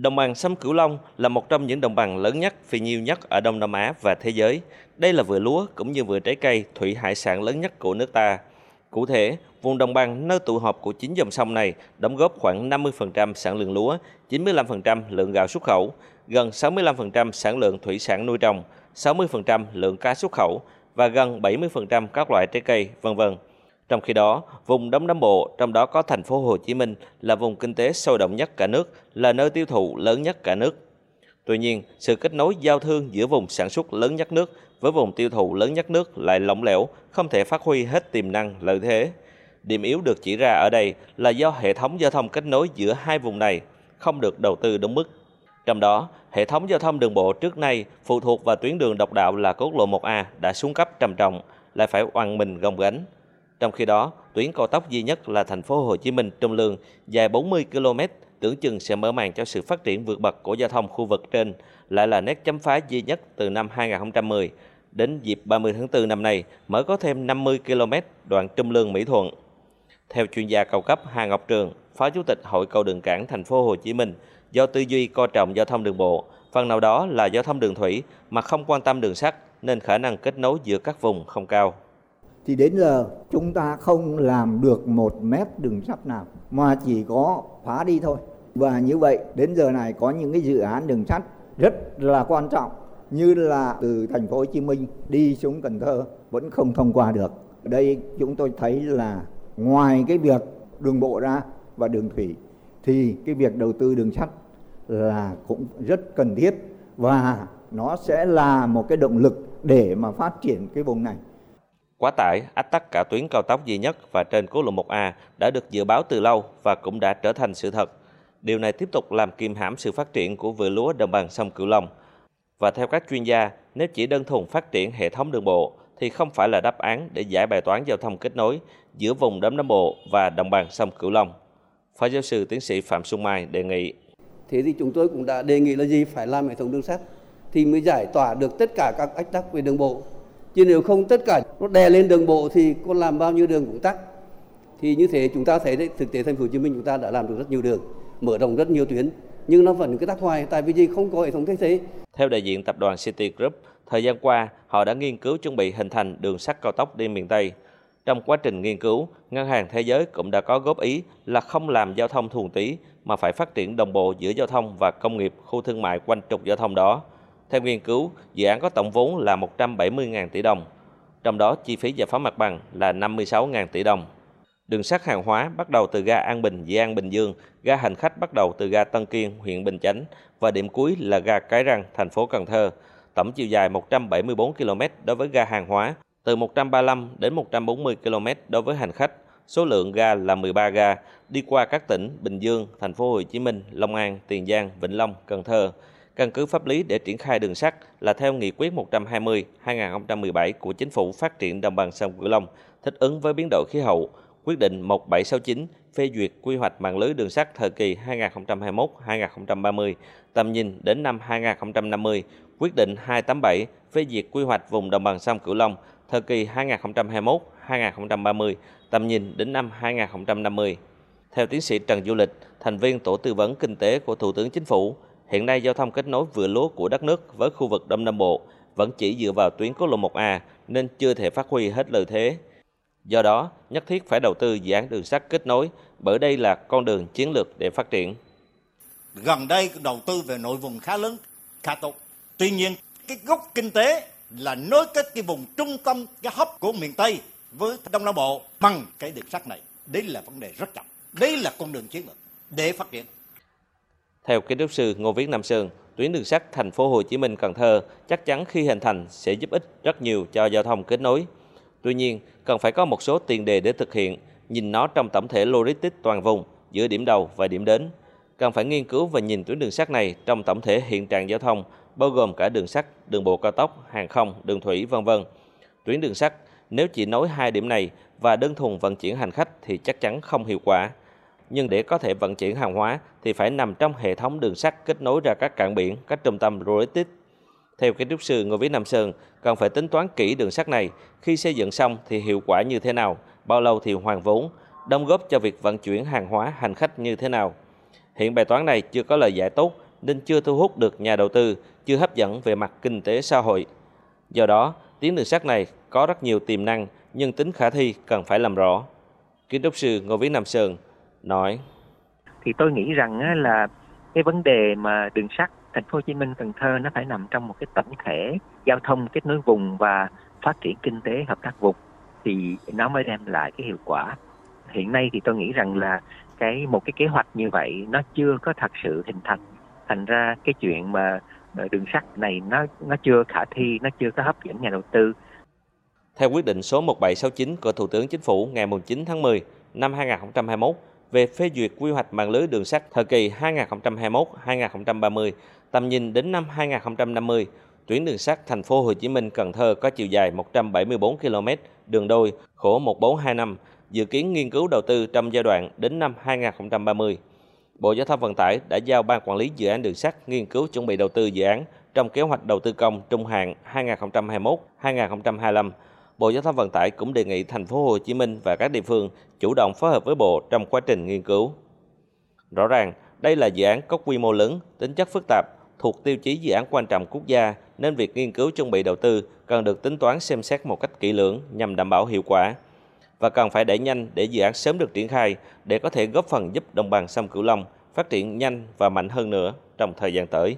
Đồng bằng sông Cửu Long là một trong những đồng bằng lớn nhất, phì nhiêu nhất ở Đông Nam Á và thế giới. Đây là vựa lúa cũng như vựa trái cây, thủy hải sản lớn nhất của nước ta. Cụ thể, vùng đồng bằng nơi tụ họp của chín dòng sông này đóng góp khoảng 50% sản lượng lúa, 95% lượng gạo xuất khẩu, gần 65% sản lượng thủy sản nuôi trồng, 60% lượng cá xuất khẩu và gần 70% các loại trái cây, vân vân. Trong khi đó, vùng Đông Nam Bộ, trong đó có thành phố Hồ Chí Minh là vùng kinh tế sôi động nhất cả nước, là nơi tiêu thụ lớn nhất cả nước. Tuy nhiên, sự kết nối giao thương giữa vùng sản xuất lớn nhất nước với vùng tiêu thụ lớn nhất nước lại lỏng lẻo, không thể phát huy hết tiềm năng lợi thế. Điểm yếu được chỉ ra ở đây là do hệ thống giao thông kết nối giữa hai vùng này không được đầu tư đúng mức. Trong đó, hệ thống giao thông đường bộ trước nay phụ thuộc vào tuyến đường độc đạo là quốc lộ 1A đã xuống cấp trầm trọng, lại phải oằn mình gồng gánh. Trong khi đó, tuyến cao tốc duy nhất là thành phố Hồ Chí Minh Trung Lương dài 40 km tưởng chừng sẽ mở màn cho sự phát triển vượt bậc của giao thông khu vực trên, lại là nét chấm phá duy nhất từ năm 2010 đến dịp 30 tháng 4 năm nay mới có thêm 50 km đoạn Trung Lương Mỹ Thuận. Theo chuyên gia cao cấp Hà Ngọc Trường, Phó Chủ tịch Hội cầu đường cảng thành phố Hồ Chí Minh, do tư duy coi trọng giao thông đường bộ, phần nào đó là giao thông đường thủy mà không quan tâm đường sắt nên khả năng kết nối giữa các vùng không cao thì đến giờ chúng ta không làm được một mét đường sắt nào, mà chỉ có phá đi thôi và như vậy, đến giờ này có những cái dự án đường sắt rất là quan trọng, như là từ thành phố Hồ Chí Minh đi xuống Cần Thơ vẫn không thông qua được. Đây chúng tôi thấy là ngoài cái việc đường bộ ra và đường thủy, thì cái việc đầu tư đường sắt là cũng rất cần thiết, và nó sẽ là một cái động lực để mà phát triển cái vùng này. Quá tải, ách tắc cả tuyến cao tốc duy nhất và trên quốc lộ 1A đã được dự báo từ lâu và cũng đã trở thành sự thật. Điều này tiếp tục làm kiềm hãm sự phát triển của vựa lúa đồng bằng sông Cửu Long. Và theo các chuyên gia, nếu chỉ đơn thuần phát triển hệ thống đường bộ thì không phải là đáp án để giải bài toán giao thông kết nối giữa vùng Đông Nam Bộ và đồng bằng sông Cửu Long. Phó giáo sư tiến sĩ Phạm Xuân Mai đề nghị. Thế thì chúng tôi cũng đã đề nghị là gì phải làm hệ thống đường sắt thì mới giải tỏa được tất cả các ách tắc về đường bộ chứ nếu không tất cả nó đè lên đường bộ thì có làm bao nhiêu đường cũng tắc. Thì như thế chúng ta thấy đấy thực tế thành phố Hồ Chí Minh chúng ta đã làm được rất nhiều đường mở rộng rất nhiều tuyến. Nhưng nó vẫn cứ tắc hoài tại vì gì? Không có hệ thống thay thế. Theo đại diện tập đoàn City Group thời gian qua họ đã nghiên cứu chuẩn bị hình thành đường sắt cao tốc đi miền Tây. Trong quá trình nghiên cứu, Ngân hàng Thế giới cũng đã có góp ý là không làm giao thông thuần túy mà phải phát triển đồng bộ giữa giao thông và công nghiệp khu thương mại quanh trục giao thông đó. Theo nghiên cứu, dự án có tổng vốn là 170.000 tỷ đồng, trong đó chi phí giải phóng mặt bằng là 56.000 tỷ đồng. Đường sắt hàng hóa bắt đầu từ ga An Bình, Di An, Bình Dương, ga hành khách bắt đầu từ ga Tân Kiên, huyện Bình Chánh và điểm cuối là ga Cái Răng, thành phố Cần Thơ. Tổng chiều dài 174 km đối với ga hàng hóa, từ 135 đến 140 km đối với hành khách. Số lượng ga là 13 ga, đi qua các tỉnh Bình Dương, thành phố Hồ Chí Minh, Long An, Tiền Giang, Vĩnh Long, Cần Thơ. Căn cứ pháp lý để triển khai đường sắt là theo Nghị quyết 120-2017 của Chính phủ phát triển đồng bằng sông Cửu Long, thích ứng với biến đổi khí hậu, quyết định 1769 phê duyệt quy hoạch mạng lưới đường sắt thời kỳ 2021-2030, tầm nhìn đến năm 2050, quyết định 287 phê duyệt quy hoạch vùng đồng bằng sông Cửu Long thời kỳ 2021-2030, tầm nhìn đến năm 2050. Theo tiến sĩ Trần Du Lịch, thành viên Tổ tư vấn Kinh tế của Thủ tướng Chính phủ, Hiện nay giao thông kết nối vựa lúa của đất nước với khu vực Đông Nam Bộ vẫn chỉ dựa vào tuyến quốc lộ 1A nên chưa thể phát huy hết lợi thế. Do đó, nhất thiết phải đầu tư dự án đường sắt kết nối bởi đây là con đường chiến lược để phát triển. Gần đây đầu tư về nội vùng khá lớn, khá tốt. Tuy nhiên, cái gốc kinh tế là nối kết cái vùng trung tâm, cái hấp của miền Tây với Đông Nam Bộ bằng cái đường sắt này. đấy là vấn đề rất trọng. đấy là con đường chiến lược để phát triển. Theo kiến trúc sư Ngô Viết Nam Sơn, tuyến đường sắt thành phố Hồ Chí Minh Cần Thơ chắc chắn khi hình thành sẽ giúp ích rất nhiều cho giao thông kết nối. Tuy nhiên, cần phải có một số tiền đề để thực hiện, nhìn nó trong tổng thể logistics toàn vùng giữa điểm đầu và điểm đến. Cần phải nghiên cứu và nhìn tuyến đường sắt này trong tổng thể hiện trạng giao thông, bao gồm cả đường sắt, đường bộ cao tốc, hàng không, đường thủy, vân vân. Tuyến đường sắt nếu chỉ nối hai điểm này và đơn thuần vận chuyển hành khách thì chắc chắn không hiệu quả nhưng để có thể vận chuyển hàng hóa thì phải nằm trong hệ thống đường sắt kết nối ra các cảng biển, các trung tâm logistics. Theo kiến trúc sư Ngô Viết Nam Sơn, cần phải tính toán kỹ đường sắt này, khi xây dựng xong thì hiệu quả như thế nào, bao lâu thì hoàn vốn, đóng góp cho việc vận chuyển hàng hóa hành khách như thế nào. Hiện bài toán này chưa có lời giải tốt nên chưa thu hút được nhà đầu tư, chưa hấp dẫn về mặt kinh tế xã hội. Do đó, tuyến đường sắt này có rất nhiều tiềm năng nhưng tính khả thi cần phải làm rõ. Kiến trúc sư Ngô Viết Nam Sơn nói: Thì tôi nghĩ rằng là cái vấn đề mà đường sắt thành phố Hồ Chí Minh Cần Thơ nó phải nằm trong một cái tổng thể giao thông kết nối vùng và phát triển kinh tế hợp tác vùng thì nó mới đem lại cái hiệu quả. Hiện nay thì tôi nghĩ rằng là cái một cái kế hoạch như vậy nó chưa có thật sự hình thành. Thành ra cái chuyện mà ờ, đường sắt này nó nó chưa khả thi, nó chưa có hấp dẫn nhà đầu tư. Theo quyết định số 1769 của Thủ tướng Chính phủ ngày 9 tháng 10 năm 2021 về phê duyệt quy hoạch mạng lưới đường sắt thời kỳ 2021-2030, tầm nhìn đến năm 2050, tuyến đường sắt thành phố Hồ Chí Minh Cần Thơ có chiều dài 174 km, đường đôi, khổ 1425, dự kiến nghiên cứu đầu tư trong giai đoạn đến năm 2030. Bộ Giao thông Vận tải đã giao Ban Quản lý Dự án Đường sắt nghiên cứu chuẩn bị đầu tư dự án trong kế hoạch đầu tư công trung hạn 2021-2025 Bộ Giao thông Vận tải cũng đề nghị thành phố Hồ Chí Minh và các địa phương chủ động phối hợp với Bộ trong quá trình nghiên cứu. Rõ ràng, đây là dự án có quy mô lớn, tính chất phức tạp, thuộc tiêu chí dự án quan trọng quốc gia nên việc nghiên cứu chuẩn bị đầu tư cần được tính toán xem xét một cách kỹ lưỡng nhằm đảm bảo hiệu quả và cần phải đẩy nhanh để dự án sớm được triển khai để có thể góp phần giúp đồng bằng sông Cửu Long phát triển nhanh và mạnh hơn nữa trong thời gian tới.